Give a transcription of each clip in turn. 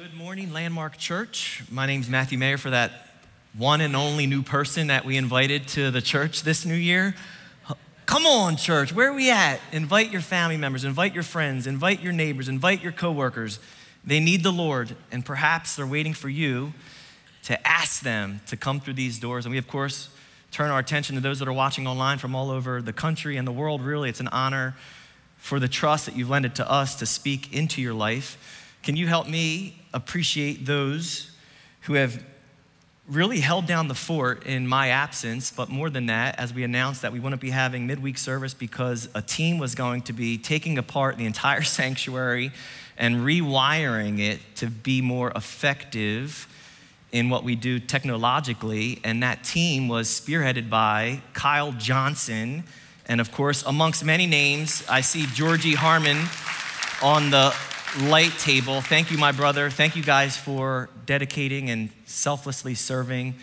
Good morning, Landmark Church. My name is Matthew Maher for that one and only new person that we invited to the church this new year. Come on, church, where are we at? Invite your family members, invite your friends, invite your neighbors, invite your coworkers. They need the Lord, and perhaps they're waiting for you to ask them to come through these doors. And we, of course, turn our attention to those that are watching online from all over the country and the world. Really, it's an honor for the trust that you've lended to us to speak into your life. Can you help me appreciate those who have really held down the fort in my absence, but more than that, as we announced that we wouldn't be having midweek service because a team was going to be taking apart the entire sanctuary and rewiring it to be more effective in what we do technologically. And that team was spearheaded by Kyle Johnson. And of course, amongst many names, I see Georgie Harmon on the light table. Thank you, my brother. Thank you guys for dedicating and selflessly serving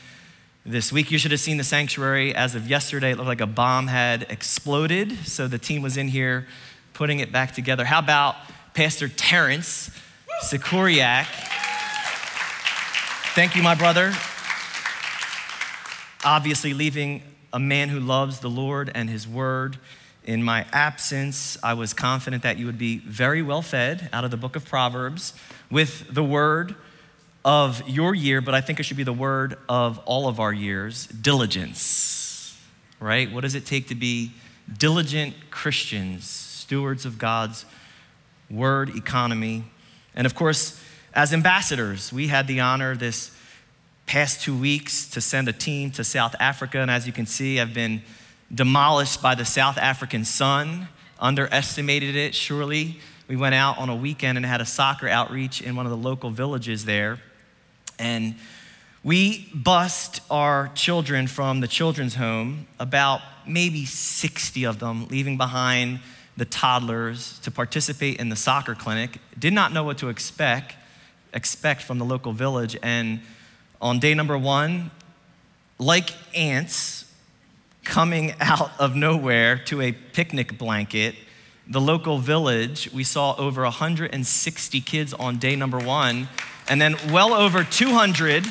this week. You should have seen the sanctuary as of yesterday. It looked like a bomb had exploded. So the team was in here putting it back together. How about Pastor Terrence Sikoriak? Thank you, my brother. Obviously, leaving a man who loves the Lord and his word in my absence, I was confident that you would be very well fed out of the book of Proverbs with the word of your year, but I think it should be the word of all of our years diligence, right? What does it take to be diligent Christians, stewards of God's word economy? And of course, as ambassadors, we had the honor this past two weeks to send a team to South Africa, and as you can see, I've been demolished by the South African sun, underestimated it, surely. We went out on a weekend and had a soccer outreach in one of the local villages there. And we bussed our children from the children's home, about maybe 60 of them, leaving behind the toddlers to participate in the soccer clinic. Did not know what to expect, expect from the local village. And on day number one, like ants, coming out of nowhere to a picnic blanket. The local village, we saw over 160 kids on day number one, and then well over 200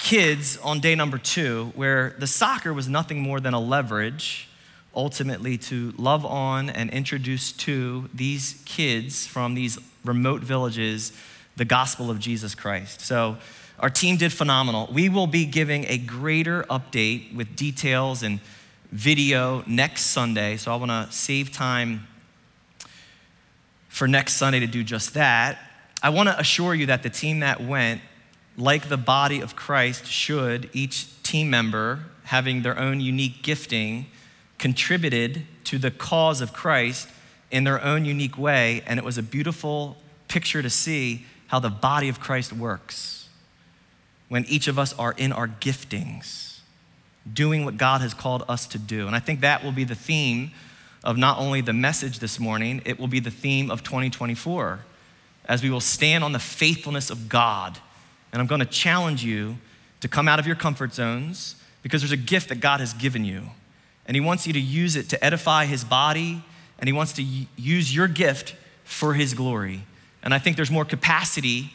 kids on day number two, where the soccer was nothing more than a leverage ultimately to love on and introduce to these kids from these remote villages the gospel of Jesus Christ. So, our team did phenomenal. We will be giving a greater update with details and video next Sunday. So I want to save time for next Sunday to do just that. I want to assure you that the team that went, like the body of Christ, should, each team member having their own unique gifting, contributed to the cause of Christ in their own unique way. And it was a beautiful picture to see how the body of Christ works when each of us are in our giftings, doing what God has called us to do. And I think that will be the theme of not only the message this morning, it will be the theme of 2024 as we will stand on the faithfulness of God. And I'm going to challenge you to come out of your comfort zones because there's a gift that God has given you. And He wants you to use it to edify His body, and He wants to use your gift for His glory. And I think there's more capacity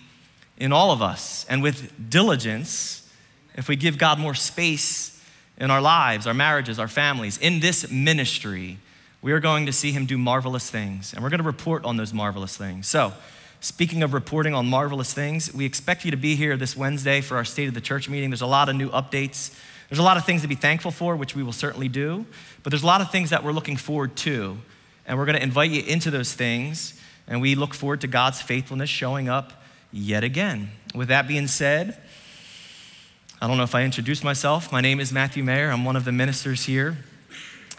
in all of us. And with diligence, if we give God more space in our lives, our marriages, our families, in this ministry, we are going to see Him do marvelous things. And we're going to report on those marvelous things. So, speaking of reporting on marvelous things, we expect you to be here this Wednesday for our State of the Church meeting. There's a lot of new updates. There's a lot of things to be thankful for, which we will certainly do. But there's a lot of things that we're looking forward to. And we're going to invite you into those things. And we look forward to God's faithfulness showing up yet again. With that being said, I don't know if I introduced myself. My name is Matthew Maher. I'm one of the ministers here.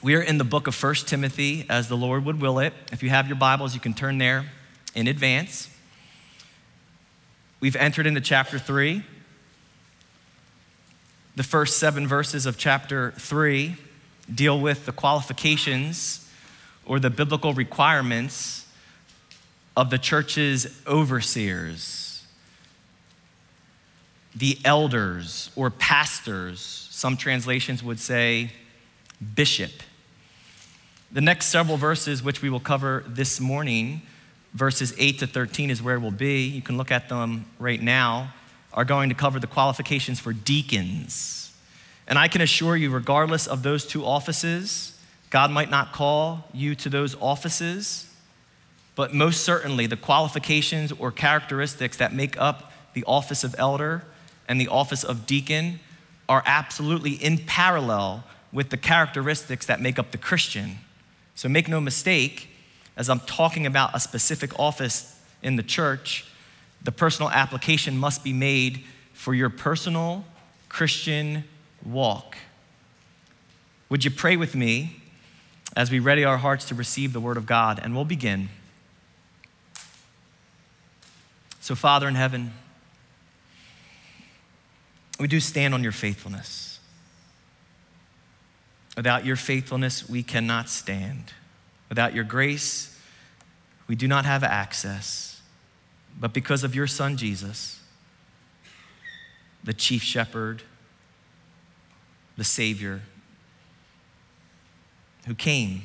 We are in the book of First Timothy as the Lord would will it. If you have your Bibles, you can turn there in advance. We've entered into chapter 3. The first seven verses of chapter 3 deal with the qualifications or the biblical requirements of the church's overseers the elders or pastors. Some translations would say bishop. The next several verses, which we will cover this morning, verses 8 to 13 is where we'll be. You can look at them right now, are going to cover the qualifications for deacons. And I can assure you, regardless of those two offices, God might not call you to those offices, but most certainly the qualifications or characteristics that make up the office of elder and the office of deacon are absolutely in parallel with the characteristics that make up the Christian. So make no mistake, as I'm talking about a specific office in the church, the personal application must be made for your personal Christian walk. Would you pray with me as we ready our hearts to receive the Word of God? And we'll begin. So, Father in heaven, we do stand on your faithfulness. Without your faithfulness, we cannot stand. Without your grace, we do not have access. But because of your Son, Jesus, the chief shepherd, the Savior, who came,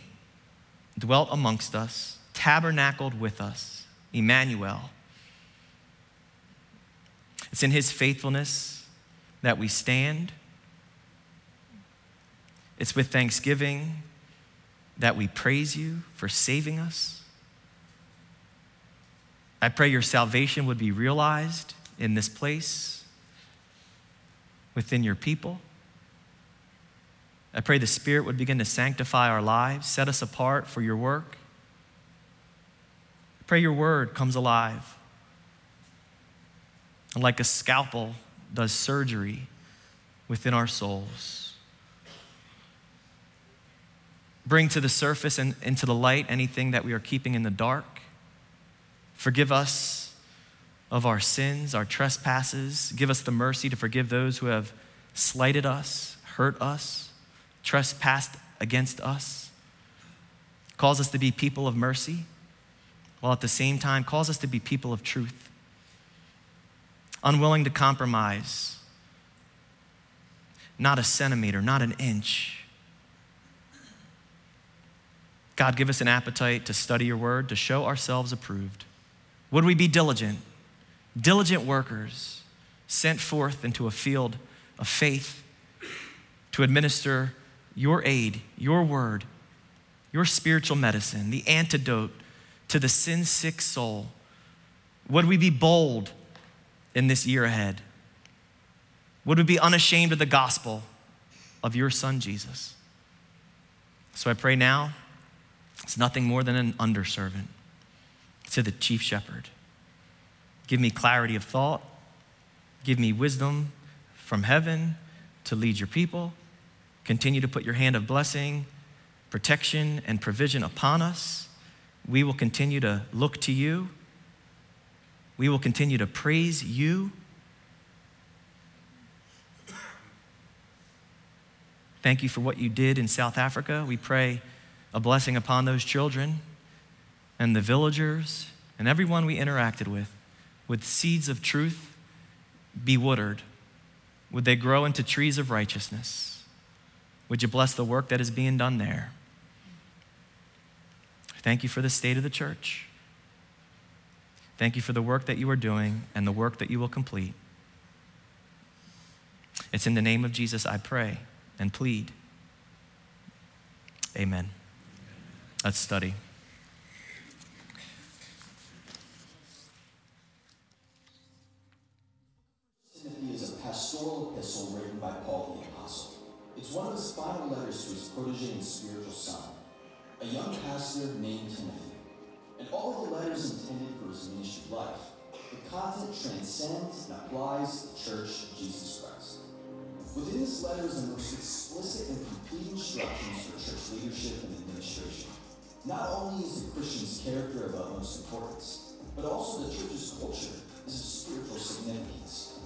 dwelt amongst us, tabernacled with us, Emmanuel. It's in his faithfulness that we stand. It's with thanksgiving that we praise you for saving us. I pray your salvation would be realized in this place, within your people. I pray the Spirit would begin to sanctify our lives, set us apart for your work. I pray your word comes alive. Like a scalpel does surgery within our souls. Bring to the surface and into the light anything that we are keeping in the dark. Forgive us of our sins, our trespasses. Give us the mercy to forgive those who have slighted us, hurt us trespassed against us, calls us to be people of mercy, while at the same time calls us to be people of truth, unwilling to compromise, not a centimeter, not an inch. God, give us an appetite to study your word, to show ourselves approved. Would we be diligent, diligent workers sent forth into a field of faith to administer your aid, your word, your spiritual medicine, the antidote to the sin sick soul. Would we be bold in this year ahead? Would we be unashamed of the gospel of your son, Jesus? So I pray now, it's nothing more than an underservant to the chief shepherd. Give me clarity of thought, give me wisdom from heaven to lead your people. Continue to put your hand of blessing, protection, and provision upon us. We will continue to look to you. We will continue to praise you. Thank you for what you did in South Africa. We pray a blessing upon those children and the villagers and everyone we interacted with. Would seeds of truth be watered? Would they grow into trees of righteousness? Would you bless the work that is being done there? Thank you for the state of the church. Thank you for the work that you are doing and the work that you will complete. It's in the name of Jesus I pray and plead. Amen. Let's study. Timothy is a pastoral epistle written by Paul the Apostle. It's one of his final letters to his protege and spiritual son, a young pastor named Timothy. And all of the letters intended his ministry life, the content transcends and applies the Church of Jesus Christ. Within this letter is the most explicit and complete instructions for church leadership and administration. Not only is the Christian's character of utmost importance, but also the church's culture is of spiritual significance.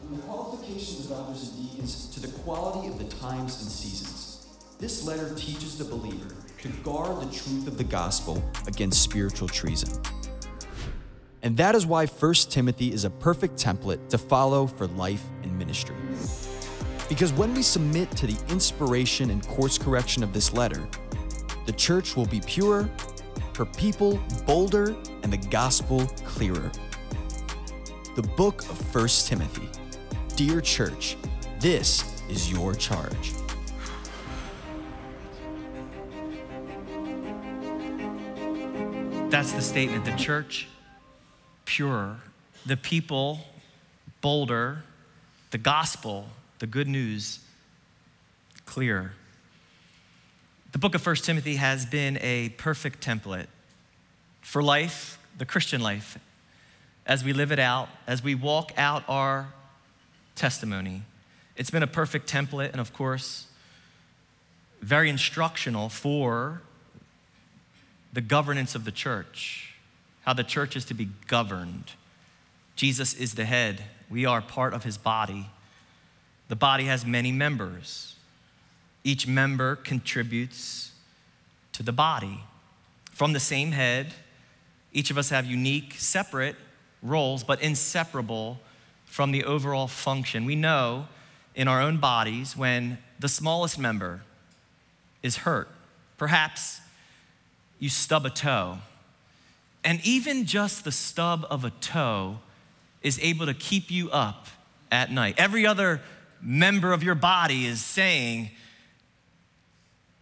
From the qualifications of elders and deacons to the quality of the times and seasons, this letter teaches the believer to guard the truth of the gospel against spiritual treason. And that is why 1 Timothy is a perfect template to follow for life and ministry. Because when we submit to the inspiration and course correction of this letter, the church will be pure, her people bolder and the gospel clearer. The book of 1 Timothy. Dear church, this is your charge. That's the statement. The church, pure. The people, bolder. The gospel, the good news, clear. The book of 1 Timothy has been a perfect template for life, the Christian life, as we live it out, as we walk out our testimony. It's been a perfect template, and of course, very instructional for the governance of the church, how the church is to be governed. Jesus is the head, we are part of his body. The body has many members. Each member contributes to the body. From the same head, each of us have unique, separate roles, but inseparable from the overall function. We know in our own bodies when the smallest member is hurt. Perhaps you stub a toe. And even just the stub of a toe is able to keep you up at night. Every other member of your body is saying,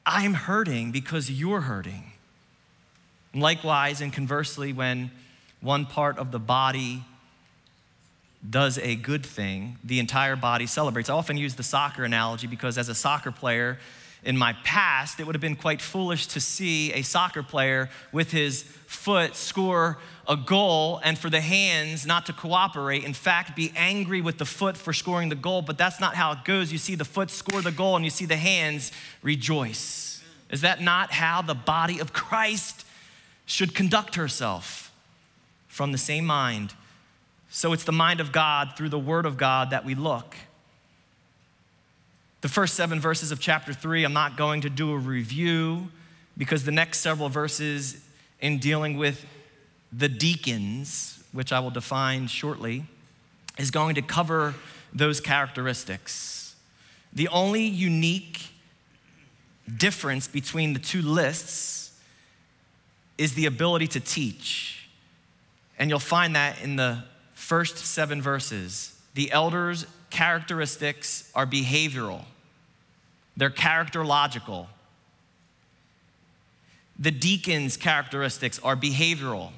I'm hurting because you're hurting. Likewise, and conversely, when one part of the body does a good thing, the entire body celebrates. I often use the soccer analogy because as a soccer player, in my past, it would have been quite foolish to see a soccer player with his foot score a goal and for the hands not to cooperate. In fact, be angry with the foot for scoring the goal, but that's not how it goes. You see the foot score the goal and you see the hands rejoice. Is that not how the body of Christ should conduct herself? From the same mind. So it's the mind of God through the Word of God that we look. The first seven verses of chapter three, I'm not going to do a review because the next several verses, in dealing with the deacons, which I will define shortly, is going to cover those characteristics. The only unique difference between the two lists is the ability to teach. And you'll find that in the first seven verses. The elders' characteristics are behavioral, they're characterological. The deacons' characteristics are behavioral,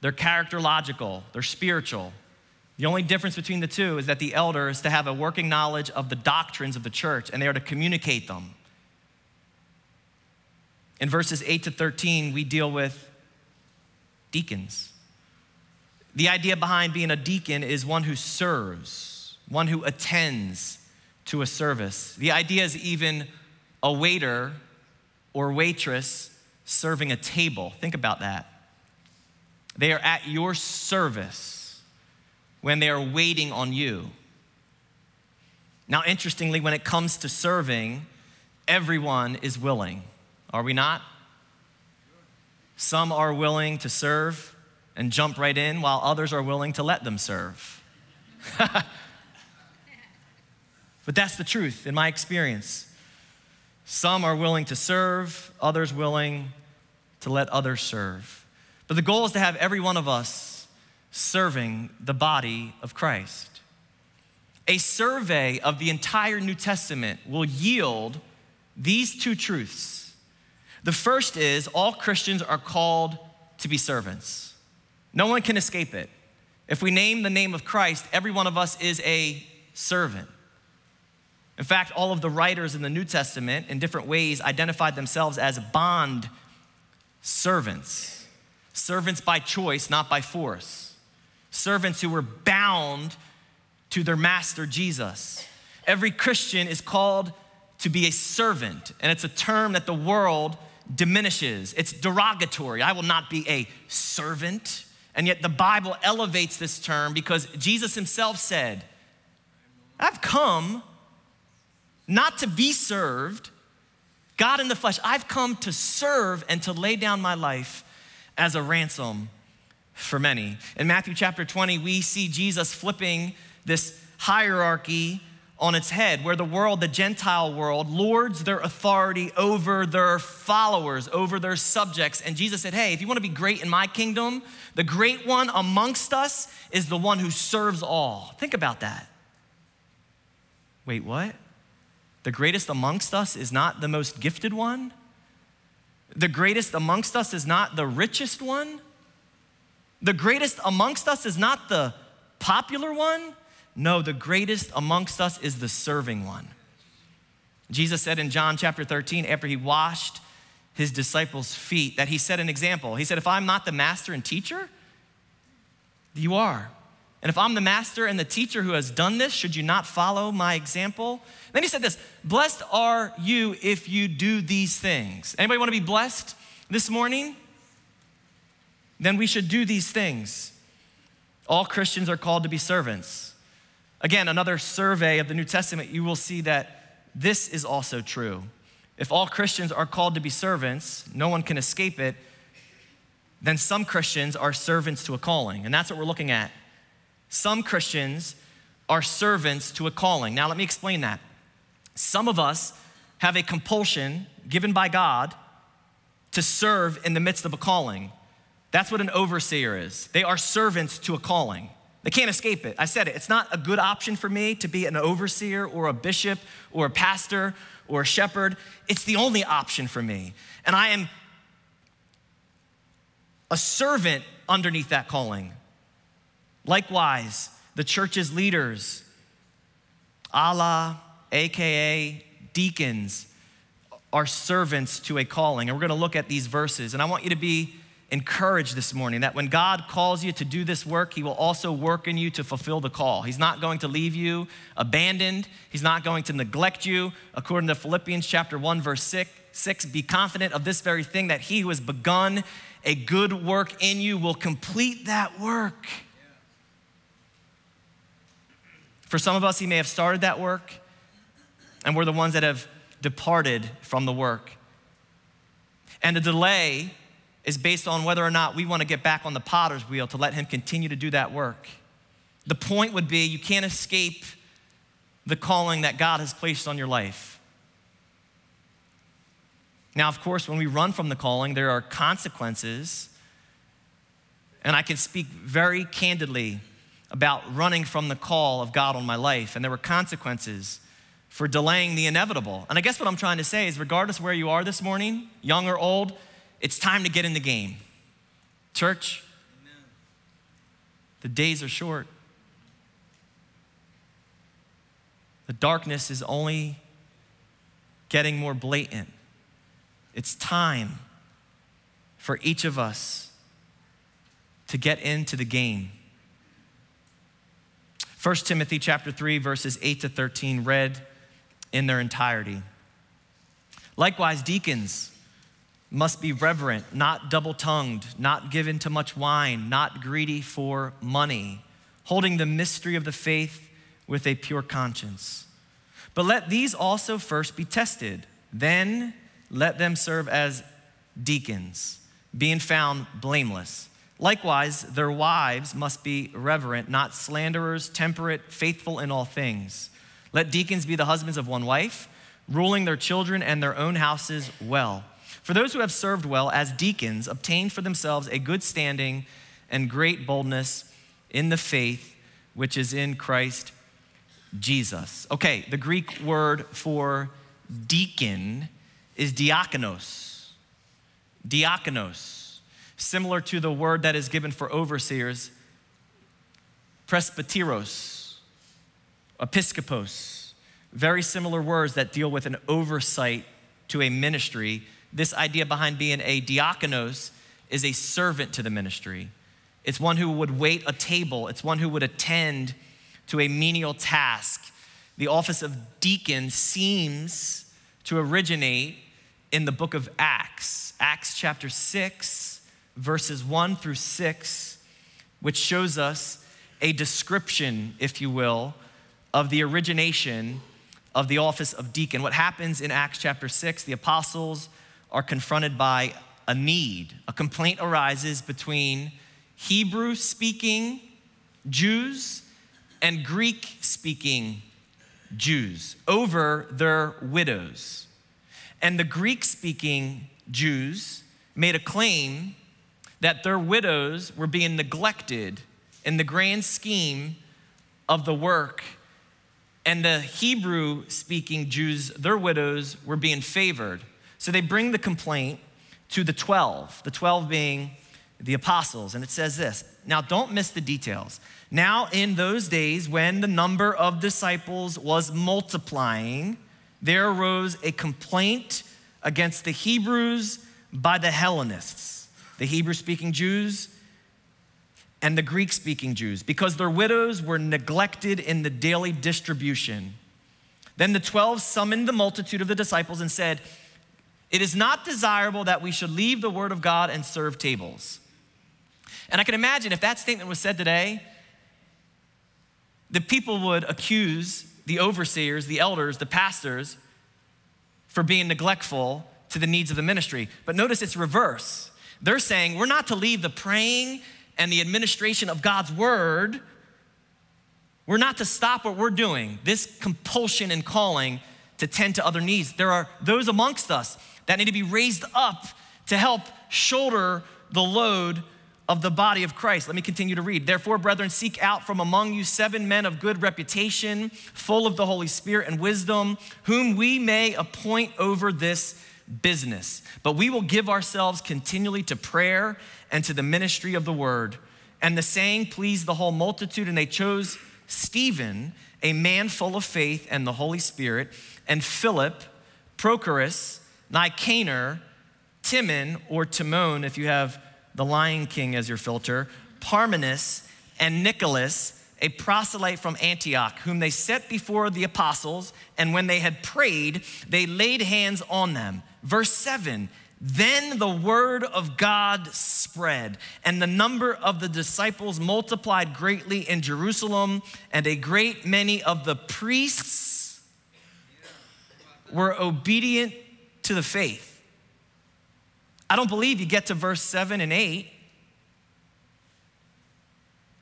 they're characterological, they're spiritual. The only difference between the two is that the elder is to have a working knowledge of the doctrines of the church and they are to communicate them. In verses 8 to 13, we deal with deacons. The idea behind being a deacon is one who serves, one who attends to a service. The idea is even a waiter or waitress serving a table. Think about that. They are at your service when they are waiting on you. Now, interestingly, when it comes to serving, everyone is willing. Are we not? Some are willing to serve and jump right in, while others are willing to let them serve. but that's the truth in my experience. Some are willing to serve, others willing to let others serve. But the goal is to have every one of us serving the body of Christ. A survey of the entire New Testament will yield these two truths. The first is all Christians are called to be servants. No one can escape it. If we name the name of Christ, every one of us is a servant. In fact, all of the writers in the New Testament, in different ways, identified themselves as bond servants. Servants by choice, not by force. Servants who were bound to their master, Jesus. Every Christian is called to be a servant, and it's a term that the world diminishes. It's derogatory. I will not be a servant. And yet the Bible elevates this term because Jesus himself said, I've come not to be served, God in the flesh. I've come to serve and to lay down my life as a ransom for many. In Matthew chapter 20, we see Jesus flipping this hierarchy on its head, where the world, the Gentile world, lords their authority over their followers, over their subjects. And Jesus said, Hey, if you want to be great in my kingdom, the great one amongst us is the one who serves all. Think about that. Wait, what? The greatest amongst us is not the most gifted one? The greatest amongst us is not the richest one? The greatest amongst us is not the popular one? No, the greatest amongst us is the serving one. Jesus said in John chapter 13, after he washed his disciples' feet, that he set an example. He said, If I'm not the master and teacher, you are. And if I'm the master and the teacher who has done this, should you not follow my example? Then he said this Blessed are you if you do these things. Anybody want to be blessed this morning? Then we should do these things. All Christians are called to be servants. Again, another survey of the New Testament, you will see that this is also true. If all Christians are called to be servants, no one can escape it, then some Christians are servants to a calling. And that's what we're looking at. Some Christians are servants to a calling. Now, let me explain that. Some of us have a compulsion given by God to serve in the midst of a calling. That's what an overseer is. They are servants to a calling. They can't escape it. I said it. It's not a good option for me to be an overseer or a bishop or a pastor or a shepherd. It's the only option for me. And I am a servant underneath that calling. Likewise, the church's leaders, Allah, AKA deacons, are servants to a calling. And we're going to look at these verses. And I want you to be encouraged this morning that when God calls you to do this work, He will also work in you to fulfill the call. He's not going to leave you abandoned, He's not going to neglect you. According to Philippians chapter 1, verse 6, 6 be confident of this very thing that He who has begun a good work in you will complete that work. For some of us, He may have started that work, and we're the ones that have departed from the work. And the delay is based on whether or not we want to get back on the potter's wheel to let Him continue to do that work. The point would be you can't escape the calling that God has placed on your life. Now, of course, when we run from the calling, there are consequences. And I can speak very candidly about running from the call of God on my life. And there were consequences for delaying the inevitable. And I guess what I'm trying to say is, regardless where you are this morning, young or old, it's time to get in the game. Church, Amen. the days are short. The darkness is only getting more blatant. It's time for each of us to get into the game. 1 Timothy chapter 3 verses 8 to 13 read in their entirety. Likewise deacons must be reverent, not double tongued, not given to much wine, not greedy for money, holding the mystery of the faith with a pure conscience. But let these also first be tested, then let them serve as deacons, being found blameless. Likewise, their wives must be reverent, not slanderers, temperate, faithful in all things. Let deacons be the husbands of one wife, ruling their children and their own houses well. For those who have served well as deacons obtained for themselves a good standing and great boldness in the faith which is in Christ Jesus. Okay, the Greek word for deacon is diakonos. Diakonos, similar to the word that is given for overseers, presbyteros, episkopos. Very similar words that deal with an oversight to a ministry this idea behind being a diakonos is a servant to the ministry. It's one who would wait a table, it's one who would attend to a menial task. The office of deacon seems to originate in the book of Acts, Acts chapter 6, verses 1 through 6, which shows us a description, if you will, of the origination of the office of deacon. What happens in Acts chapter 6, the apostles are confronted by a need. A complaint arises between Hebrew speaking Jews and Greek speaking Jews over their widows. And the Greek speaking Jews made a claim that their widows were being neglected in the grand scheme of the work. And the Hebrew speaking Jews, their widows, were being favored. So they bring the complaint to the 12, the 12 being the apostles. And it says this Now, don't miss the details. Now, in those days, when the number of disciples was multiplying, there arose a complaint against the Hebrews by the Hellenists, the Hebrew speaking Jews and the Greek speaking Jews, because their widows were neglected in the daily distribution. Then the 12 summoned the multitude of the disciples and said, It is not desirable that we should leave the word of God and serve tables. And I can imagine if that statement was said today, the people would accuse the overseers, the elders, the pastors for being neglectful to the needs of the ministry. But notice it's reverse. They're saying we're not to leave the praying and the administration of God's word. We're not to stop what we're doing, this compulsion and calling to tend to other needs. There are those amongst us that need to be raised up to help shoulder the load of the body of Christ. Let me continue to read. Therefore, brethren, seek out from among you seven men of good reputation, full of the Holy Spirit and wisdom, whom we may appoint over this business. But we will give ourselves continually to prayer and to the ministry of the word. And the saying pleased the whole multitude, and they chose Stephen, a man full of faith and the Holy Spirit, and Philip, Prochorus, Nicanor, Timon, or Timon, if you have the Lion King as your filter, Parmenas, and Nicholas, a proselyte from Antioch, whom they set before the apostles, and when they had prayed, they laid hands on them. Verse 7 Then the word of God spread, and the number of the disciples multiplied greatly in Jerusalem, and a great many of the priests were obedient to the faith. I don't believe you get to verse 7 and 8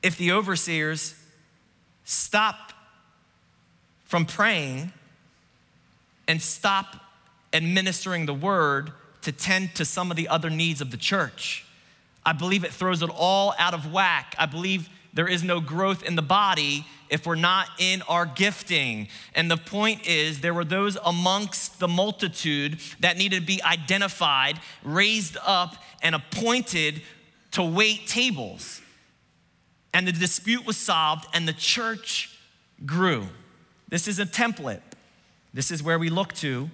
if the overseers stop from praying and stop administering the word to tend to some of the other needs of the church. I believe it throws it all out of whack. I believe there is no growth in the body if we're not in our gifting. And the point is, there were those amongst the multitude that needed to be identified, raised up, and appointed to wait tables. And the dispute was solved, and the church grew. This is a template. This is where we look to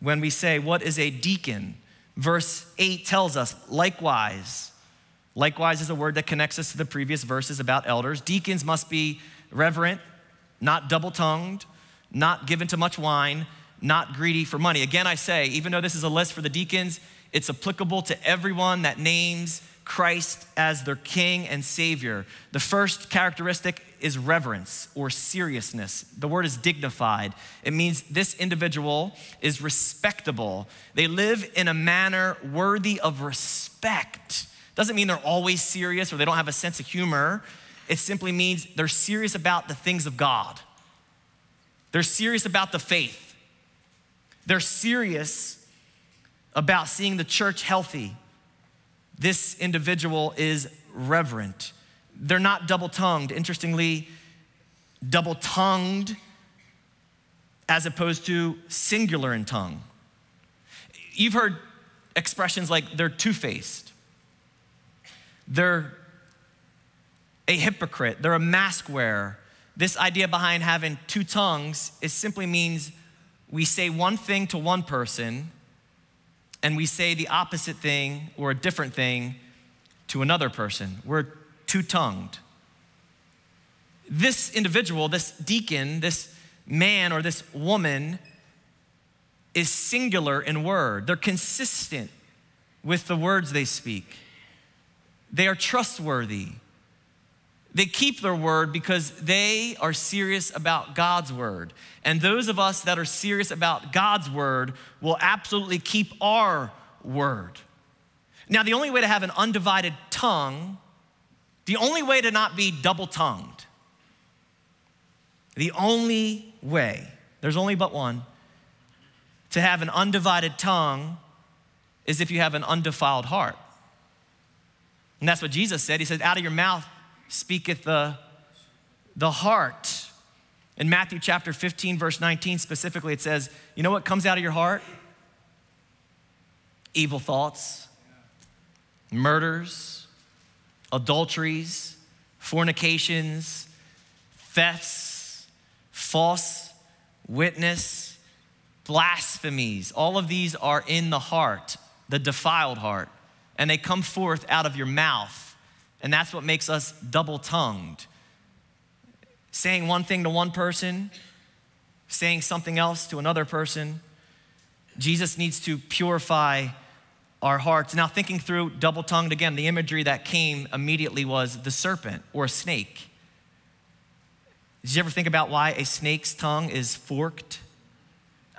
when we say, What is a deacon? Verse 8 tells us, likewise, likewise is a word that connects us to the previous verses about elders. Deacons must be reverent, not double tongued, not given to much wine, not greedy for money. Again, I say, even though this is a list for the deacons, it's applicable to everyone that names Christ as their king and savior. The first characteristic is reverence or seriousness. The word is dignified. It means this individual is respectable. They live in a manner worthy of respect. Doesn't mean they're always serious or they don't have a sense of humor. It simply means they're serious about the things of God. They're serious about the faith. They're serious about seeing the church healthy. This individual is reverent. They're not double tongued. Interestingly, double tongued as opposed to singular in tongue. You've heard expressions like they're two faced, they're a hypocrite, they're a mask wearer. This idea behind having two tongues, it simply means we say one thing to one person and we say the opposite thing or a different thing to another person. We're two tongued. This individual, this deacon, this man or this woman is singular in word. They're consistent with the words they speak. They are trustworthy. They keep their word because they are serious about God's word. And those of us that are serious about God's word will absolutely keep our word. Now, the only way to have an undivided tongue, the only way to not be double tongued, the only way, there's only but one, to have an undivided tongue is if you have an undefiled heart. And that's what Jesus said. He said, Out of your mouth speaketh the, the heart. In Matthew chapter 15, verse 19, specifically, it says, You know what comes out of your heart? Evil thoughts, murders, adulteries, fornications, thefts, false witness, blasphemies. All of these are in the heart, the defiled heart, and they come forth out of your mouth. And that's what makes us double tongued. Saying one thing to one person, saying something else to another person. Jesus needs to purify our hearts. Now, thinking through double tongued again, the imagery that came immediately was the serpent or a snake. Did you ever think about why a snake's tongue is forked?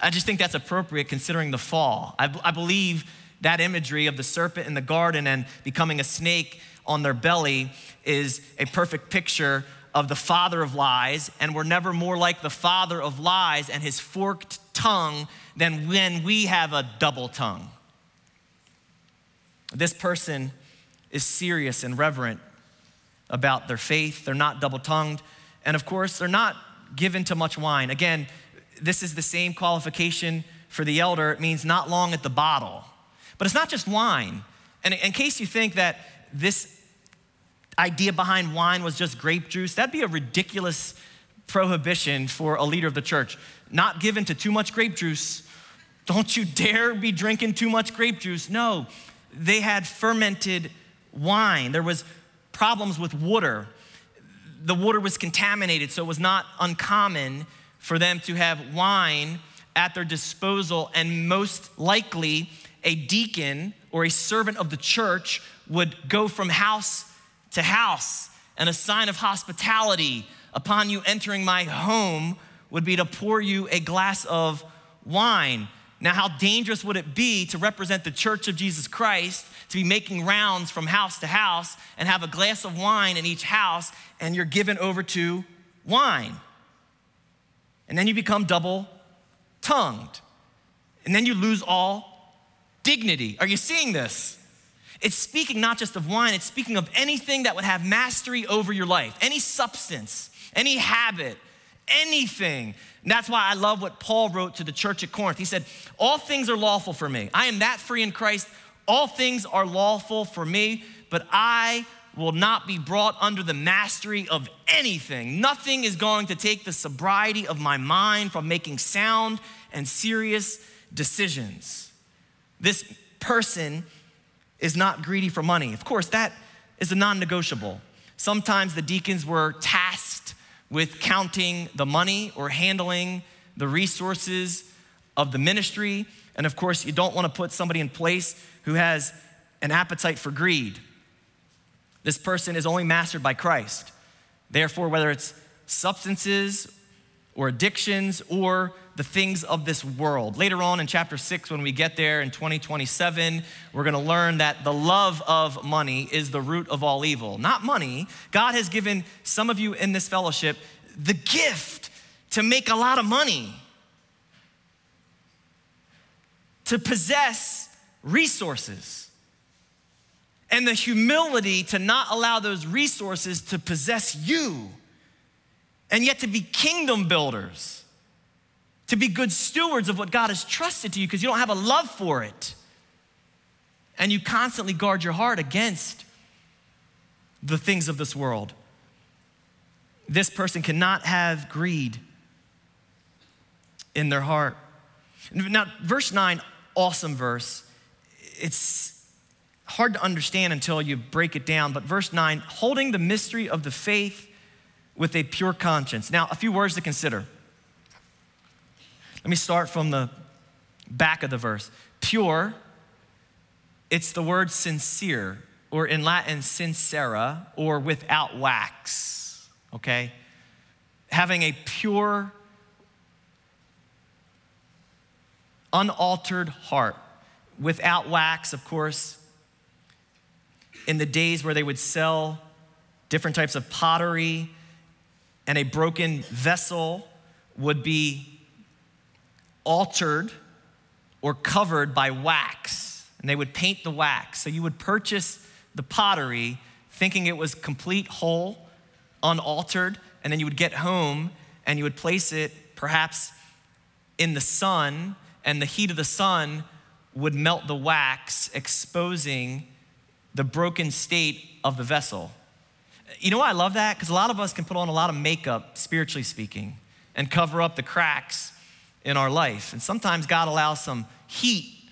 I just think that's appropriate considering the fall. I, I believe that imagery of the serpent in the garden and becoming a snake on their belly is a perfect picture of the father of lies, and we're never more like the father of lies and his forked tongue than when we have a double tongue. This person is serious and reverent about their faith, they're not double tongued. And of course, they're not given to much wine. Again, this is the same qualification for the elder. It means not long at the bottle. But it's not just wine. And in case you think that this idea behind wine was just grape juice, that'd be a ridiculous prohibition for a leader of the church. Not given to too much grape juice. Don't you dare be drinking too much grape juice. No, they had fermented wine. There was problems with water the water was contaminated, so it was not uncommon for them to have wine at their disposal, and most likely a deacon or a servant of the church would go from house to house, and a sign of hospitality upon you entering my home would be to pour you a glass of wine. Now, how dangerous would it be to represent the church of Jesus Christ, to be making rounds from house to house and have a glass of wine in each house, and you're given over to wine? And then you become double tongued. And then you lose all dignity. Are you seeing this? It's speaking not just of wine, it's speaking of anything that would have mastery over your life, any substance, any habit, anything. And that's why I love what Paul wrote to the church at Corinth. He said, All things are lawful for me. I am that free in Christ. All things are lawful for me, but I will not be brought under the mastery of anything. Nothing is going to take the sobriety of my mind from making sound and serious decisions. This person is not greedy for money. Of course, that is a non negotiable. Sometimes the deacons were tasked with counting the money or handling the resources of the ministry. And of course, you don't want to put somebody in place who has an appetite for greed. This person is only mastered by Christ. Therefore, whether it's substances or addictions or the things of this world. Later on in chapter 6, when we get there in 2027, we're gonna learn that the love of money is the root of all evil. Not money. God has given some of you in this fellowship the gift to make a lot of money, to possess resources, and the humility to not allow those resources to possess you, and yet to be kingdom builders to be good stewards of what God has trusted to you because you don't have a love for it. And you constantly guard your heart against the things of this world. This person cannot have greed in their heart. Now, verse 9, awesome verse. It's hard to understand until you break it down, but verse 9, holding the mystery of the faith with a pure conscience. Now, a few words to consider. Let me start from the back of the verse. Pure, it's the word sincere, or in Latin, sincera, or without wax, okay? Having a pure, unaltered heart, without wax, of course. In the days where they would sell different types of pottery and a broken vessel would be altered or covered by wax, and they would paint the wax. So you would purchase the pottery thinking it was complete, whole, unaltered, and then you would get home and you would place it perhaps in the sun, and the heat of the sun would melt the wax, exposing the broken state of the vessel. You know why I love that? Because a lot of us can put on a lot of makeup, spiritually speaking, and cover up the cracks in our life. And sometimes God allows some heat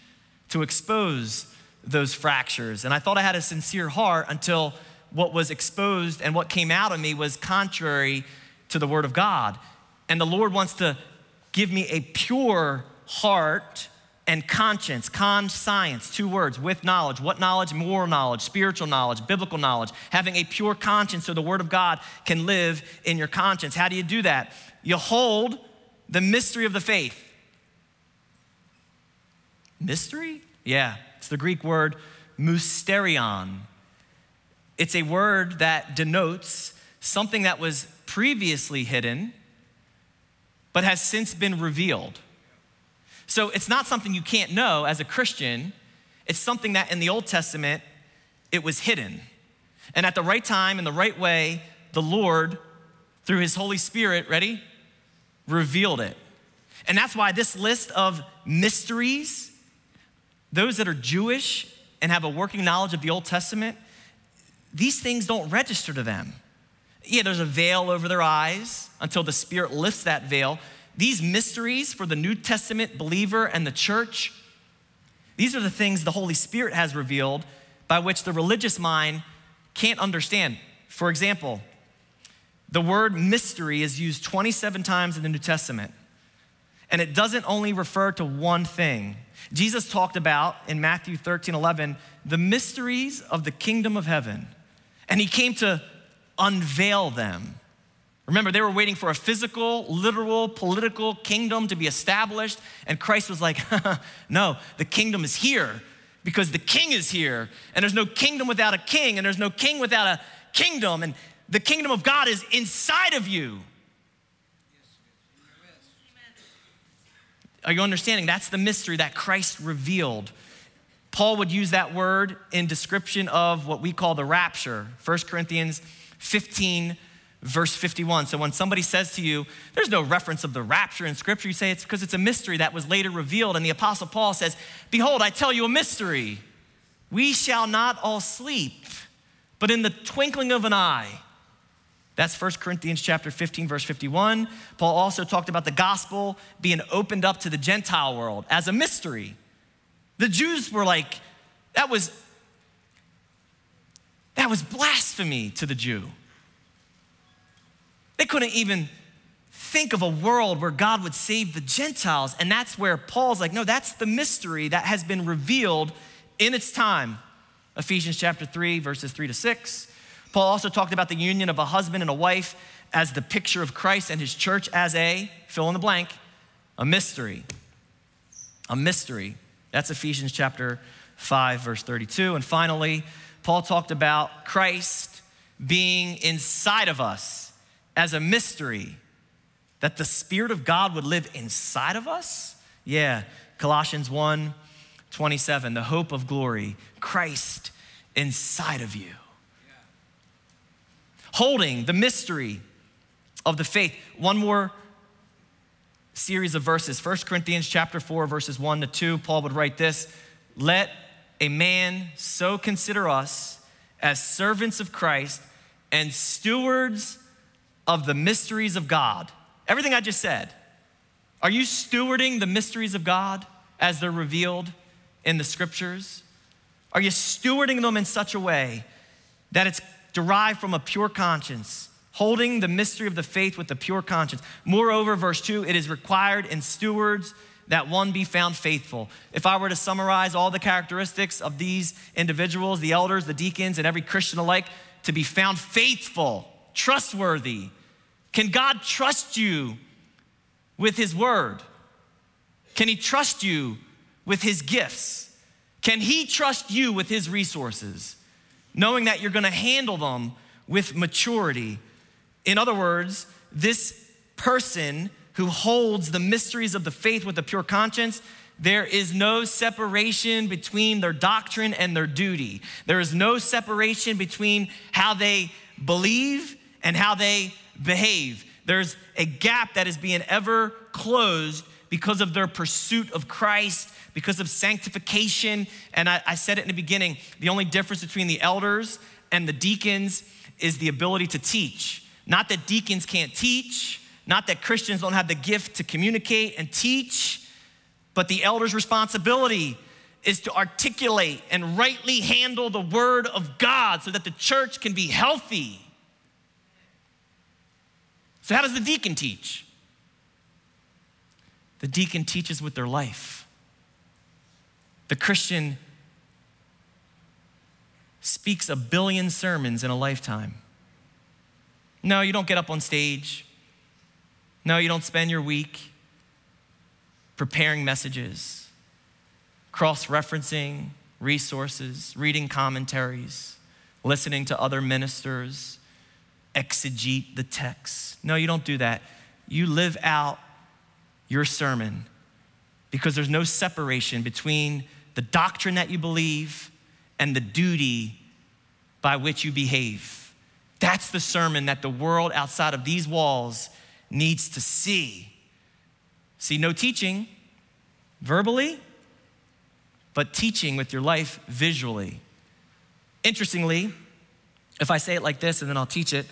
to expose those fractures. And I thought I had a sincere heart until what was exposed and what came out of me was contrary to the Word of God. And the Lord wants to give me a pure heart and conscience, conscience, two words, with knowledge. What knowledge? Moral knowledge, spiritual knowledge, biblical knowledge. Having a pure conscience so the Word of God can live in your conscience. How do you do that? You hold the mystery of the faith. Mystery? Yeah, it's the Greek word mysterion. It's a word that denotes something that was previously hidden but has since been revealed. So it's not something you can't know as a Christian. It's something that in the Old Testament, it was hidden. And at the right time, in the right way, the Lord, through his Holy Spirit, ready? Revealed it. And that's why this list of mysteries, those that are Jewish and have a working knowledge of the Old Testament, these things don't register to them. Yeah, there's a veil over their eyes until the Spirit lifts that veil. These mysteries for the New Testament believer and the church, these are the things the Holy Spirit has revealed by which the religious mind can't understand. For example, the word mystery is used 27 times in the New Testament, and it doesn't only refer to one thing. Jesus talked about in Matthew 13 11 the mysteries of the kingdom of heaven, and he came to unveil them. Remember, they were waiting for a physical, literal, political kingdom to be established, and Christ was like, No, the kingdom is here because the king is here, and there's no kingdom without a king, and there's no king without a kingdom, and the kingdom of God is inside of you. Are you understanding? That's the mystery that Christ revealed. Paul would use that word in description of what we call the rapture. 1 Corinthians 15 verse 51. So when somebody says to you, there's no reference of the rapture in scripture, you say it's because it's a mystery that was later revealed. And the apostle Paul says, Behold, I tell you a mystery. We shall not all sleep, but in the twinkling of an eye. That's 1 Corinthians chapter 15 verse 51. Paul also talked about the gospel being opened up to the Gentile world as a mystery. The Jews were like that was that was blasphemy to the Jew. They couldn't even think of a world where God would save the Gentiles. And that's where Paul's like, no, that's the mystery that has been revealed in its time. Ephesians chapter 3, verses 3 to 6. Paul also talked about the union of a husband and a wife as the picture of Christ and his church as a fill in the blank, a mystery. A mystery. That's Ephesians chapter 5, verse 32. And finally, Paul talked about Christ being inside of us as a mystery that the Spirit of God would live inside of us? Yeah, Colossians 1 27, the hope of glory, Christ inside of you. Holding the mystery of the faith. One more series of verses. 1 Corinthians chapter 4, verses 1 to 2, Paul would write this Let a man so consider us as servants of Christ and stewards of the mysteries of God. Everything I just said. Are you stewarding the mysteries of God as they're revealed in the scriptures? Are you stewarding them in such a way that it's derived from a pure conscience, holding the mystery of the faith with a pure conscience? Moreover, verse 2 it is required in stewards that one be found faithful. If I were to summarize all the characteristics of these individuals, the elders, the deacons, and every Christian alike, to be found faithful trustworthy? Can God trust you with His word? Can He trust you with His gifts? Can He trust you with His resources, knowing that you're gonna handle them with maturity? In other words, this person who holds the mysteries of the faith with a pure conscience, there is no separation between their doctrine and their duty. There is no separation between how they believe and how they behave. There's a gap that is being ever closed because of their pursuit of Christ, because of sanctification. And I, I, said it in the beginning the only difference between the elders and the deacons is the ability to teach. Not that deacons can't teach, not that Christians don't have the gift to communicate and teach, but the elders' responsibility is to articulate and rightly handle the word of God so that the church can be healthy. So, how does the deacon teach? The deacon teaches with their life. The Christian speaks a billion sermons in a lifetime. No, you don't get up on stage. No, you don't spend your week preparing messages, cross referencing resources, reading commentaries, listening to other ministers, exegete the text. No, you don't do that. You live out your sermon because there's no separation between the doctrine that you believe and the duty by which you behave. That's the sermon that the world outside of these walls needs to see. See, no teaching verbally, but teaching with your life visually. Interestingly, if I say it like this and then I'll teach it,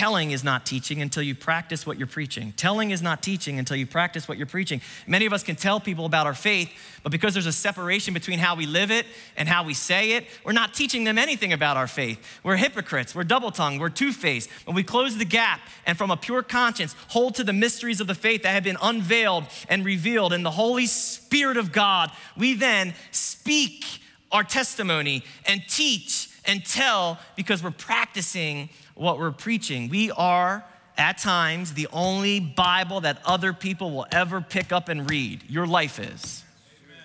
Telling is not teaching until you practice what you're preaching. Telling is not teaching until you practice what you're preaching. Many of us can tell people about our faith, but because there's a separation between how we live it and how we say it, we're not teaching them anything about our faith. We're hypocrites, we're double tongued, we're two faced. When we close the gap and from a pure conscience hold to the mysteries of the faith that have been unveiled and revealed in the Holy Spirit of God, we then speak our testimony and teach and tell because we're practicing what we're preaching. We are, at times, the only Bible that other people will ever pick up and read. Your life is. Amen.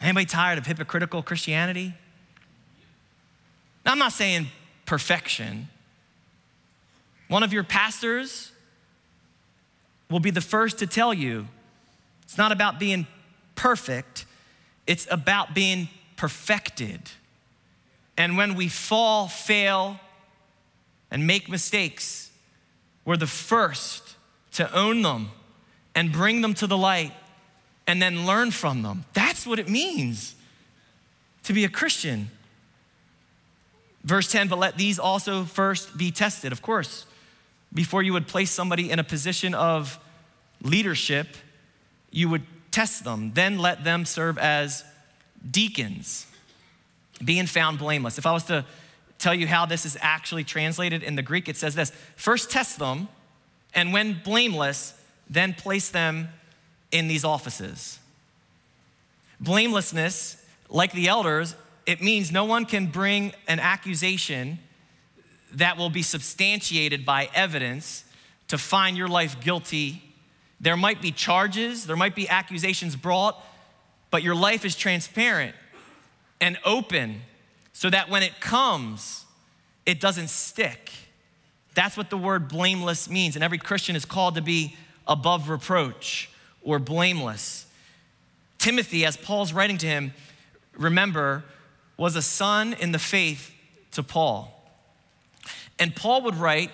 Anybody tired of hypocritical Christianity? Now, I'm not saying perfection. One of your pastors will be the first to tell you it's not about being perfect, it's about being perfected. And when we fall, fail, and make mistakes, we're the first to own them and bring them to the light and then learn from them. That's what it means to be a Christian. Verse 10, but let these also first be tested. Of course, before you would place somebody in a position of leadership, you would test them. Then let them serve as deacons being found blameless. If I was to tell you how this is actually translated in the Greek, it says this First test them, and when blameless, then place them in these offices. Blamelessness, like the elders, it means no one can bring an accusation that will be substantiated by evidence to find your life guilty. There might be charges, there might be accusations brought, but your life is transparent and open so that when it comes, it doesn't stick. That's what the word blameless means. And every Christian is called to be above reproach or blameless. Timothy, as Paul's writing to him, remember, was a son in the faith to Paul. And Paul would write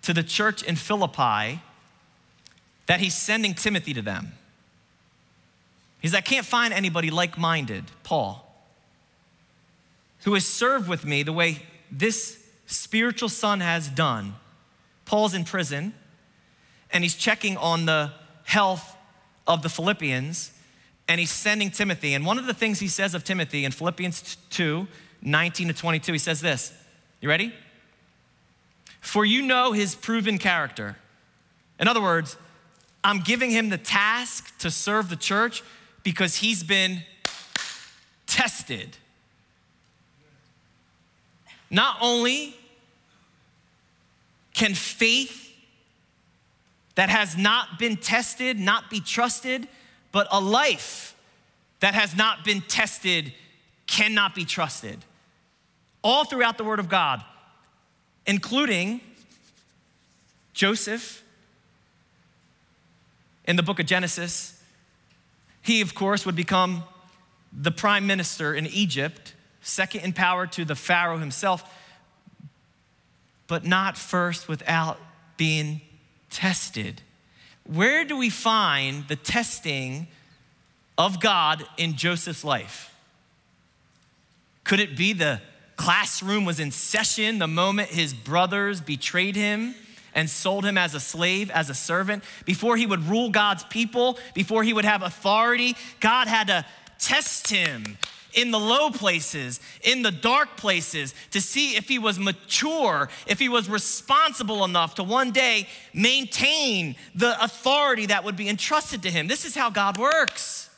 to the church in Philippi that he's sending Timothy to them. He's, I can't find anybody like minded, Paul who has served with me the way this spiritual son has done. Paul's in prison and he's checking on the health of the Philippians and he's sending Timothy. And one of the things he says of Timothy in Philippians 2 19 to 22, he says this. You ready? For you know his proven character. In other words, I'm giving him the task to serve the church because he's been tested. Not only can faith that has not been tested not be trusted, but a life that has not been tested cannot be trusted. All throughout the Word of God, including Joseph, in the book of Genesis, he, of course, would become the prime minister in Egypt, second in power to the Pharaoh himself, but not first without being tested. Where do we find the testing of God in Joseph's life? Could it be the classroom was in session the moment his brothers betrayed him and sold him as a slave, as a servant? Before he would rule God's people, before he would have authority, God had to test him in the low places, in the dark places, to see if he was mature, if he was responsible enough to one day maintain the authority that would be entrusted to him. This is how God works.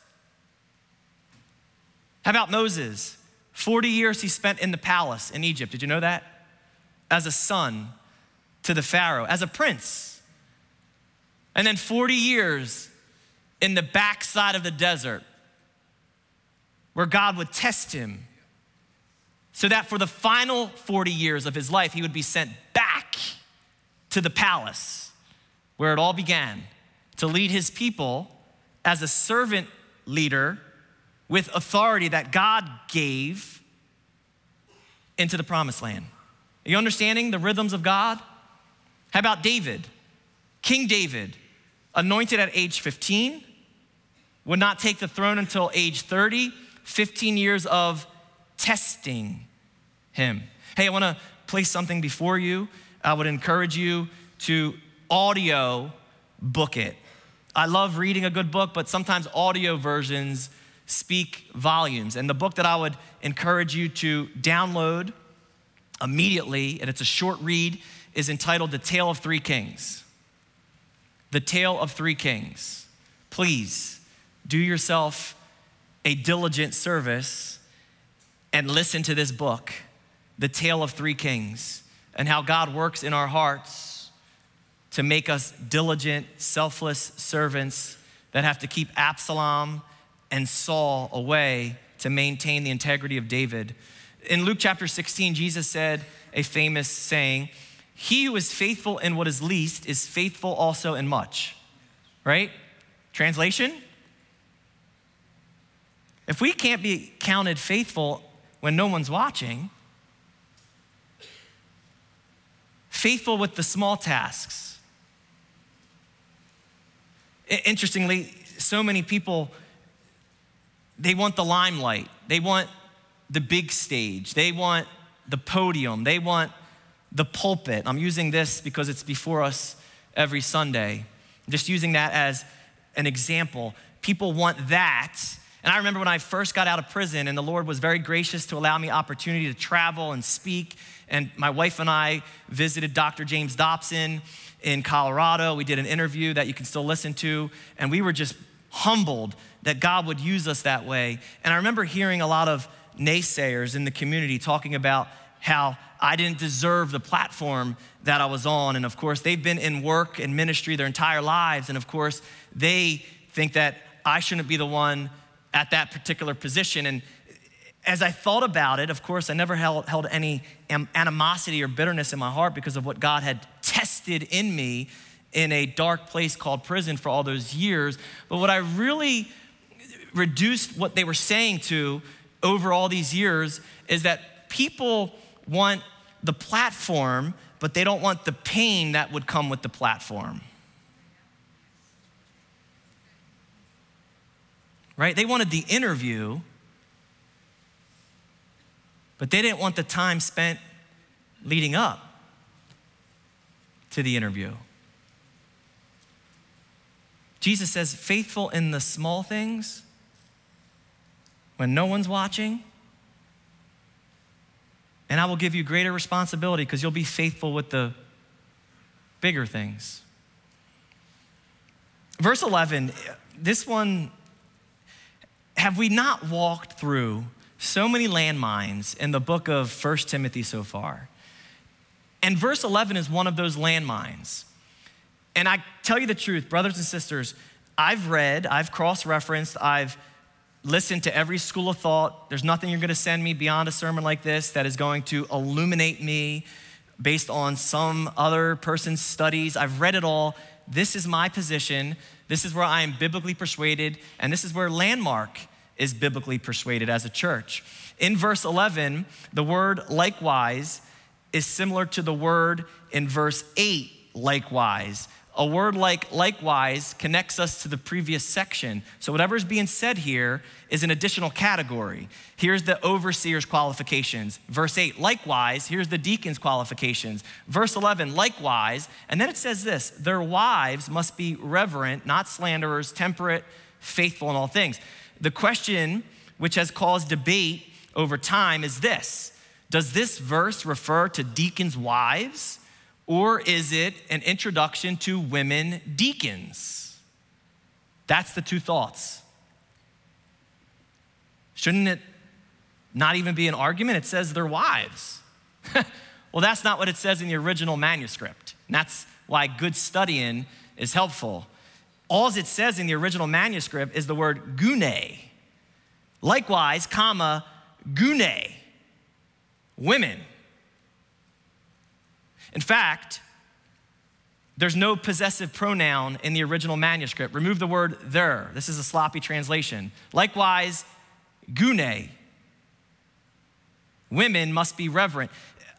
How about Moses? 40 years he spent in the palace in Egypt. Did you know that? As a son to the Pharaoh, as a prince. And then 40 years in the backside of the desert where God would test him so that for the final 40 years of his life, he would be sent back to the palace where it all began to lead his people as a servant leader with authority that God gave into the promised land. Are you understanding the rhythms of God? How about David? King David, anointed at age 15, would not take the throne until age 30 15 years of testing him. Hey, I want to place something before you. I would encourage you to audio book it. I love reading a good book, but sometimes audio versions speak volumes. And the book that I would encourage you to download immediately, and it's a short read, is entitled The Tale of Three Kings. The Tale of Three Kings. Please do yourself a diligent service and listen to this book, The Tale of Three Kings, and how God works in our hearts to make us diligent, selfless servants that have to keep Absalom and Saul away to maintain the integrity of David. In Luke chapter 16, Jesus said a famous saying He who is faithful in what is least is faithful also in much, right? Translation if we can't be counted faithful when no one's watching, faithful with the small tasks. Interestingly, so many people they want the limelight. They want the big stage. They want the podium. They want the pulpit. I'm using this because it's before us every Sunday. I'm just using that as an example. People want that and I remember when I first got out of prison, and the Lord was very gracious to allow me opportunity to travel and speak. And my wife and I visited Dr. James Dobson in Colorado. We did an interview that you can still listen to, and we were just humbled that God would use us that way. And I remember hearing a lot of naysayers in the community talking about how I didn't deserve the platform that I was on. And of course, they've been in work and ministry their entire lives. And of course, they think that I shouldn't be the one at that particular position. And as I thought about it, of course, I never held, held any animosity or bitterness in my heart because of what God had tested in me in a dark place called prison for all those years. But what I really reduced what they were saying to over all these years is that people want the platform, but they don't want the pain that would come with the platform. right? They wanted the interview, but they didn't want the time spent leading up to the interview. Jesus says, faithful in the small things when no one's watching. And I will give you greater responsibility because you'll be faithful with the bigger things. Verse 11, this one have we not walked through so many landmines in the book of First Timothy so far? And verse 11 is one of those landmines. And I tell you the truth, brothers and sisters, I've read, I've cross referenced, I've listened to every school of thought. There's nothing you're going to send me beyond a sermon like this that is going to illuminate me based on some other person's studies. I've read it all. This is my position. This is where I am biblically persuaded, and this is where Landmark is biblically persuaded as a church. In verse 11, the word likewise is similar to the word in verse 8, likewise. A word like likewise connects us to the previous section. So, whatever is being said here is an additional category. Here's the overseer's qualifications. Verse 8, likewise, here's the deacon's qualifications. Verse 11, likewise. And then it says this their wives must be reverent, not slanderers, temperate, faithful in all things. The question which has caused debate over time is this Does this verse refer to deacons' wives? Or is it an introduction to women deacons? That's the two thoughts. Shouldn't it not even be an argument? It says their wives. well, that's not what it says in the original manuscript. And that's why good studying is helpful. All it says in the original manuscript is the word gune. Likewise, comma, gune, women. In fact, their's no possessive pronoun in the original manuscript. Remove the word there. This is a sloppy translation. Likewise, gune. Women must be reverent.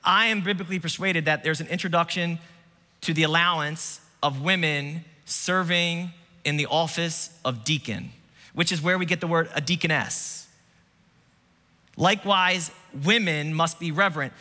I am biblically persuaded that there's an introduction to the allowance of women serving in the office of deacon, which is where we get the word a deaconess. Likewise, women must be reverent.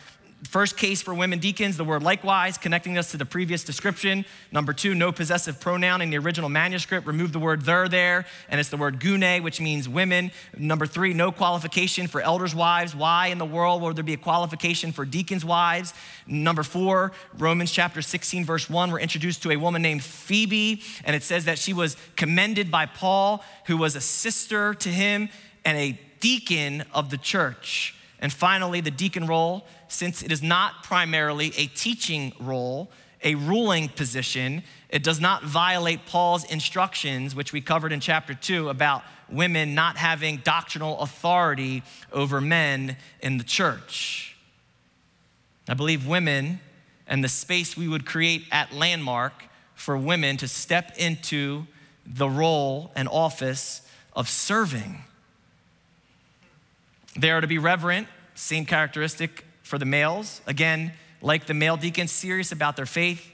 First case for women deacons, the word likewise, connecting us to the previous description. Number two, no possessive pronoun in the original manuscript. Remove the word there there, and it's the word gune, which means women. Number three, no qualification for elders' wives. Why in the world would there be a qualification for deacons' wives? Number four, Romans chapter 16, verse 1, we're introduced to a woman named Phoebe, and it says that she was commended by Paul, who was a sister to him and a deacon of the church. And finally, the deacon role, since it is not primarily a teaching role, a ruling position, it does not violate Paul's instructions, which we covered in chapter two, about women not having doctrinal authority over men in the church. I believe women and the space we would create at Landmark for women to step into the role and office of serving they are to be reverent, same characteristic for the males. Again, like the male deacons, serious about their faith.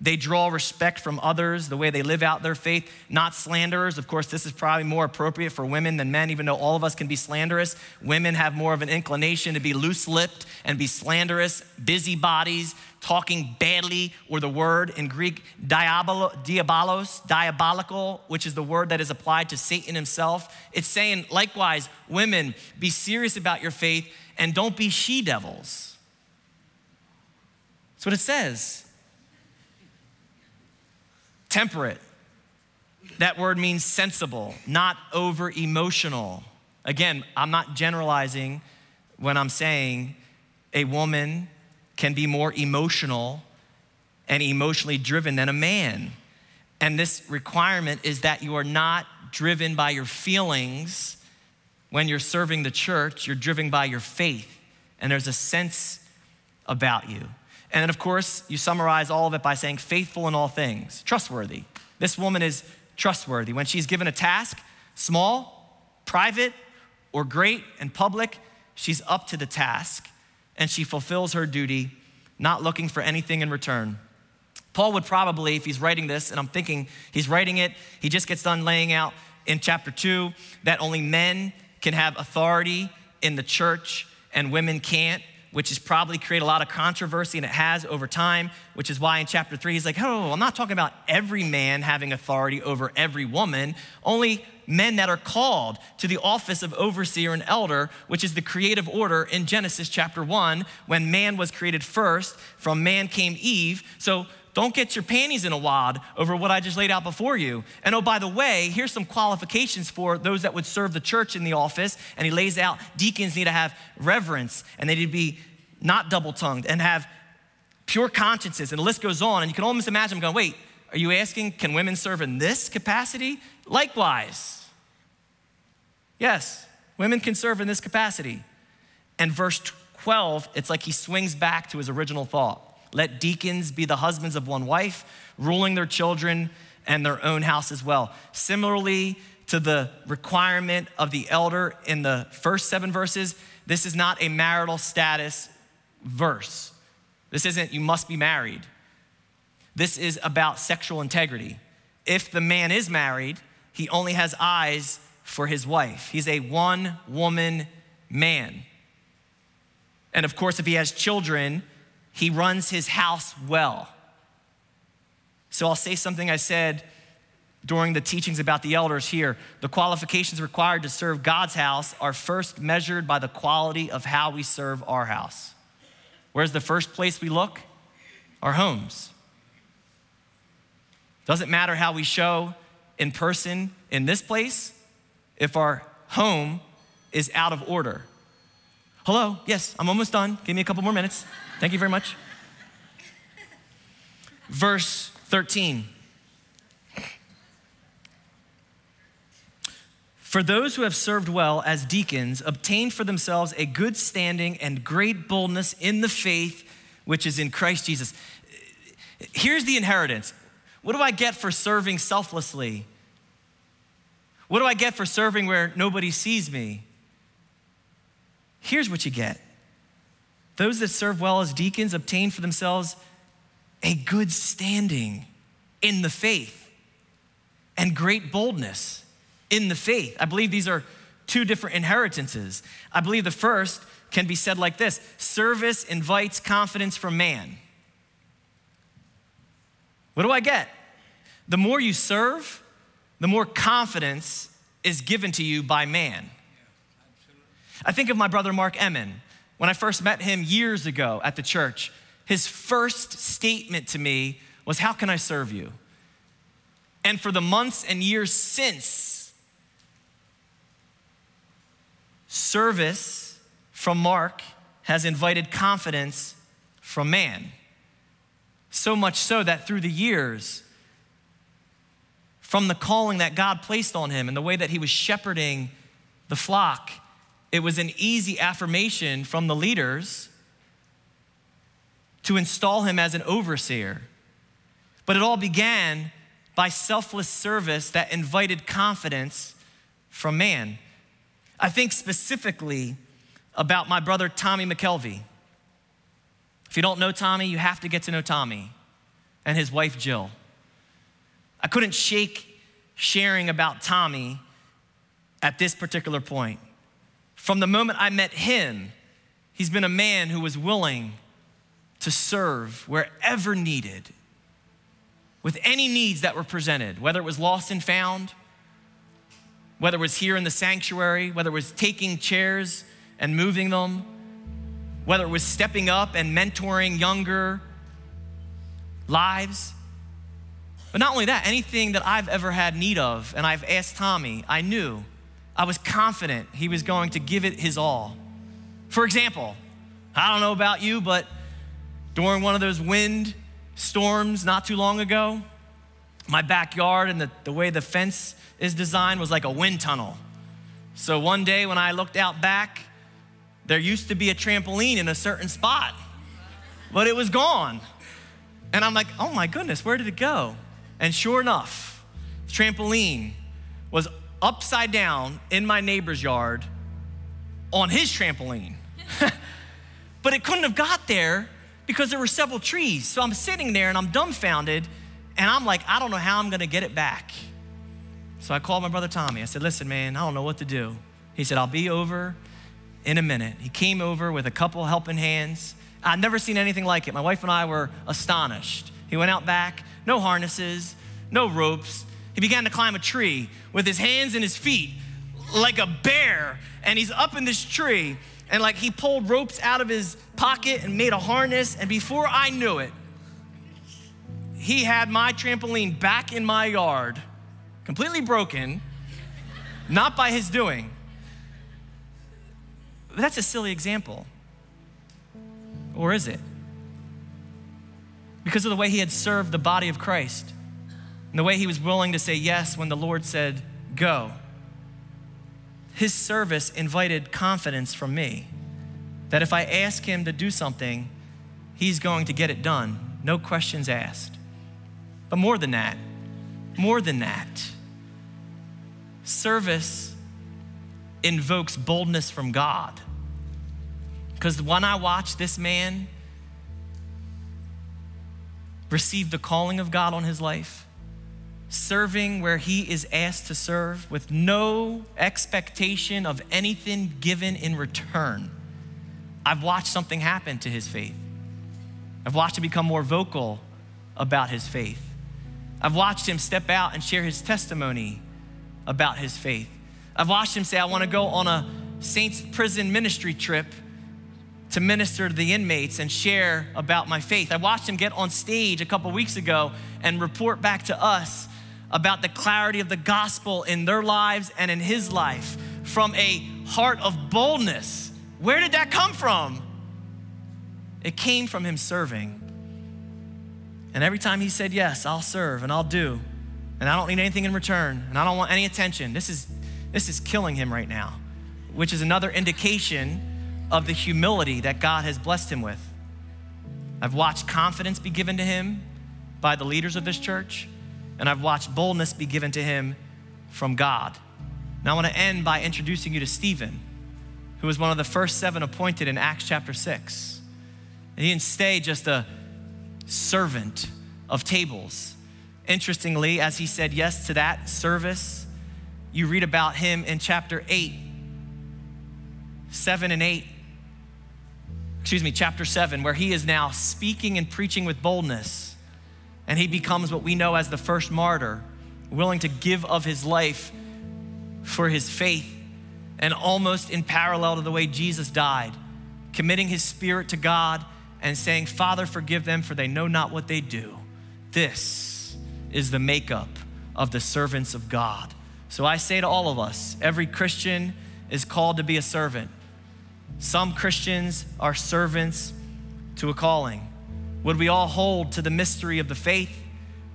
They draw respect from others, the way they live out their faith, not slanderers. Of course, this is probably more appropriate for women than men, even though all of us can be slanderous. Women have more of an inclination to be loose lipped and be slanderous, busybodies, talking badly, or the word in Greek, diabolo, diabolos, diabolical, which is the word that is applied to Satan himself. It's saying, likewise, women, be serious about your faith and don't be she devils. That's what it says temperate. That word means sensible, not over emotional. Again, I'm not generalizing when I'm saying a woman can be more emotional and emotionally driven than a man. And this requirement is that you are not driven by your feelings when you're serving the church, you're driven by your faith. And there's a sense about you. And then, of course, you summarize all of it by saying faithful in all things, trustworthy. This woman is trustworthy. When she's given a task, small, private, or great and public, she's up to the task and she fulfills her duty, not looking for anything in return. Paul would probably, if he's writing this, and I'm thinking he's writing it, he just gets done laying out in chapter two that only men can have authority in the church and women can't which has probably created a lot of controversy, and it has over time, which is why in chapter three, he's like, oh, I'm not talking about every man having authority over every woman, only men that are called to the office of overseer and elder, which is the creative order in Genesis chapter one, when man was created first, from man came Eve. So don't get your panties in a wad over what I just laid out before you. And oh, by the way, here's some qualifications for those that would serve the church in the office. And he lays out deacons need to have reverence and they need to be not double tongued and have pure consciences. And the list goes on. And you can almost imagine going, wait, are you asking, can women serve in this capacity? Likewise. Yes, women can serve in this capacity. And verse 12, it's like he swings back to his original thought. Let deacons be the husbands of one wife, ruling their children and their own house as well. Similarly to the requirement of the elder in the first seven verses, this is not a marital status verse. This isn't you must be married. This is about sexual integrity. If the man is married, he only has eyes for his wife. He's a one woman man. And of course, if he has children, he runs his house well. So I'll say something I said during the teachings about the elders here. The qualifications required to serve God's house are first measured by the quality of how we serve our house. Where's the first place we look? Our homes. Doesn't matter how we show in person in this place if our home is out of order. Hello, yes, I'm almost done. Give me a couple more minutes. Thank you very much. Verse 13. For those who have served well as deacons obtained for themselves a good standing and great boldness in the faith which is in Christ Jesus. Here's the inheritance. What do I get for serving selflessly? What do I get for serving where nobody sees me? Here's what you get those that serve well as deacons obtain for themselves a good standing in the faith and great boldness in the faith. I believe these are two different inheritances. I believe the first can be said like this service invites confidence from man. What do I get? The more you serve, the more confidence is given to you by man. I think of my brother Mark Emmon. When I first met him years ago at the church, his first statement to me was, How can I serve you? And for the months and years since, service from Mark has invited confidence from man. So much so that through the years, from the calling that God placed on him and the way that he was shepherding the flock, it was an easy affirmation from the leaders to install him as an overseer. But it all began by selfless service that invited confidence from man. I think specifically about my brother Tommy McKelvey. If you don't know Tommy, you have to get to know Tommy and his wife Jill. I couldn't shake sharing about Tommy at this particular point. From the moment I met him, he's been a man who was willing to serve wherever needed, with any needs that were presented, whether it was lost and found, whether it was here in the sanctuary, whether it was taking chairs and moving them, whether it was stepping up and mentoring younger lives. But not only that, anything that I've ever had need of, and I've asked Tommy, I knew, I was confident he was going to give it his all. For example, I don't know about you, but during one of those wind storms not too long ago, my backyard and the, the way the fence is designed was like a wind tunnel. So one day when I looked out back, there used to be a trampoline in a certain spot, but it was gone. And I'm like, oh my goodness, where did it go? And sure enough, trampoline was upside down in my neighbor's yard on his trampoline. but it couldn't have got there because there were several trees. So I'm sitting there and I'm dumbfounded and I'm like, I don't know how I'm gonna get it back. So I called my brother Tommy. I said, listen, man, I don't know what to do. He said, I'll be over in a minute. He came over with a couple helping hands. I'd never seen anything like it. My wife and I were astonished. He went out back, no harnesses, no ropes. He began to climb a tree with his hands and his feet like a bear. And he's up in this tree. And like he pulled ropes out of his pocket and made a harness. And before I knew it, he had my trampoline back in my yard, completely broken, not by his doing. That's a silly example. Or is it? because of the way he had served the body of Christ and the way he was willing to say yes when the Lord said, Go. His service invited confidence from me that if I ask him to do something, he's going to get it done, no questions asked. But more than that, more than that, service invokes boldness from God. Because when I watch this man receive the calling of God on his life, serving where he is asked to serve with no expectation of anything given in return, I've watched something happen to his faith. I've watched him become more vocal about his faith. I've watched him step out and share his testimony about his faith. I've watched him say, I want to go on a Saints prison ministry trip to minister to the inmates and share about my faith. I watched him get on stage a couple weeks ago and report back to us about the clarity of the gospel in their lives and in his life from a heart of boldness. Where did that come from? It came from him serving. And every time he said, Yes, I'll serve and I'll do, and I don't need anything in return, and I don't want any attention, this is, this is killing him right now, which is another indication of the humility that God has blessed him with. I've watched confidence be given to him by the leaders of this church and I've watched boldness be given to him from God. Now, I want to end by introducing you to Stephen, who was one of the first seven appointed in Acts chapter 6. And he didn't stay just a servant of tables. Interestingly, as he said yes to that service, you read about him in chapter 8, 7 and 8. Excuse me, chapter 7, where he is now speaking and preaching with boldness and he becomes what we know as the first martyr, willing to give of his life for his faith, and almost in parallel to the way Jesus died, committing his spirit to God and saying, Father, forgive them, for they know not what they do. This is the makeup of the servants of God. So I say to all of us every Christian is called to be a servant. Some Christians are servants to a calling. Would we all hold to the mystery of the faith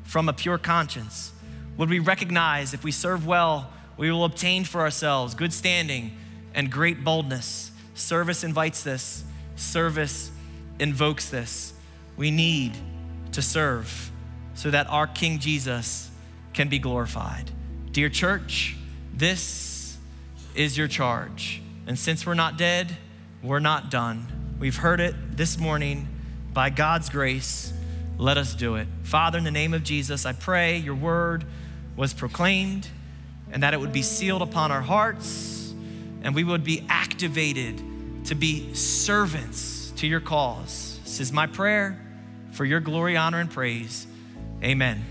from a pure conscience? Would we recognize if we serve well, we will obtain for ourselves good standing and great boldness? Service invites this, service invokes this. We need to serve so that our King Jesus can be glorified. Dear church, this is your charge. And since we're not dead, we're not done. We've heard it this morning by God's grace, let us do it. Father, in the name of Jesus, I pray your word was proclaimed and that it would be sealed upon our hearts and we would be activated to be servants to your cause. This is my prayer for your glory, honor, and praise. Amen.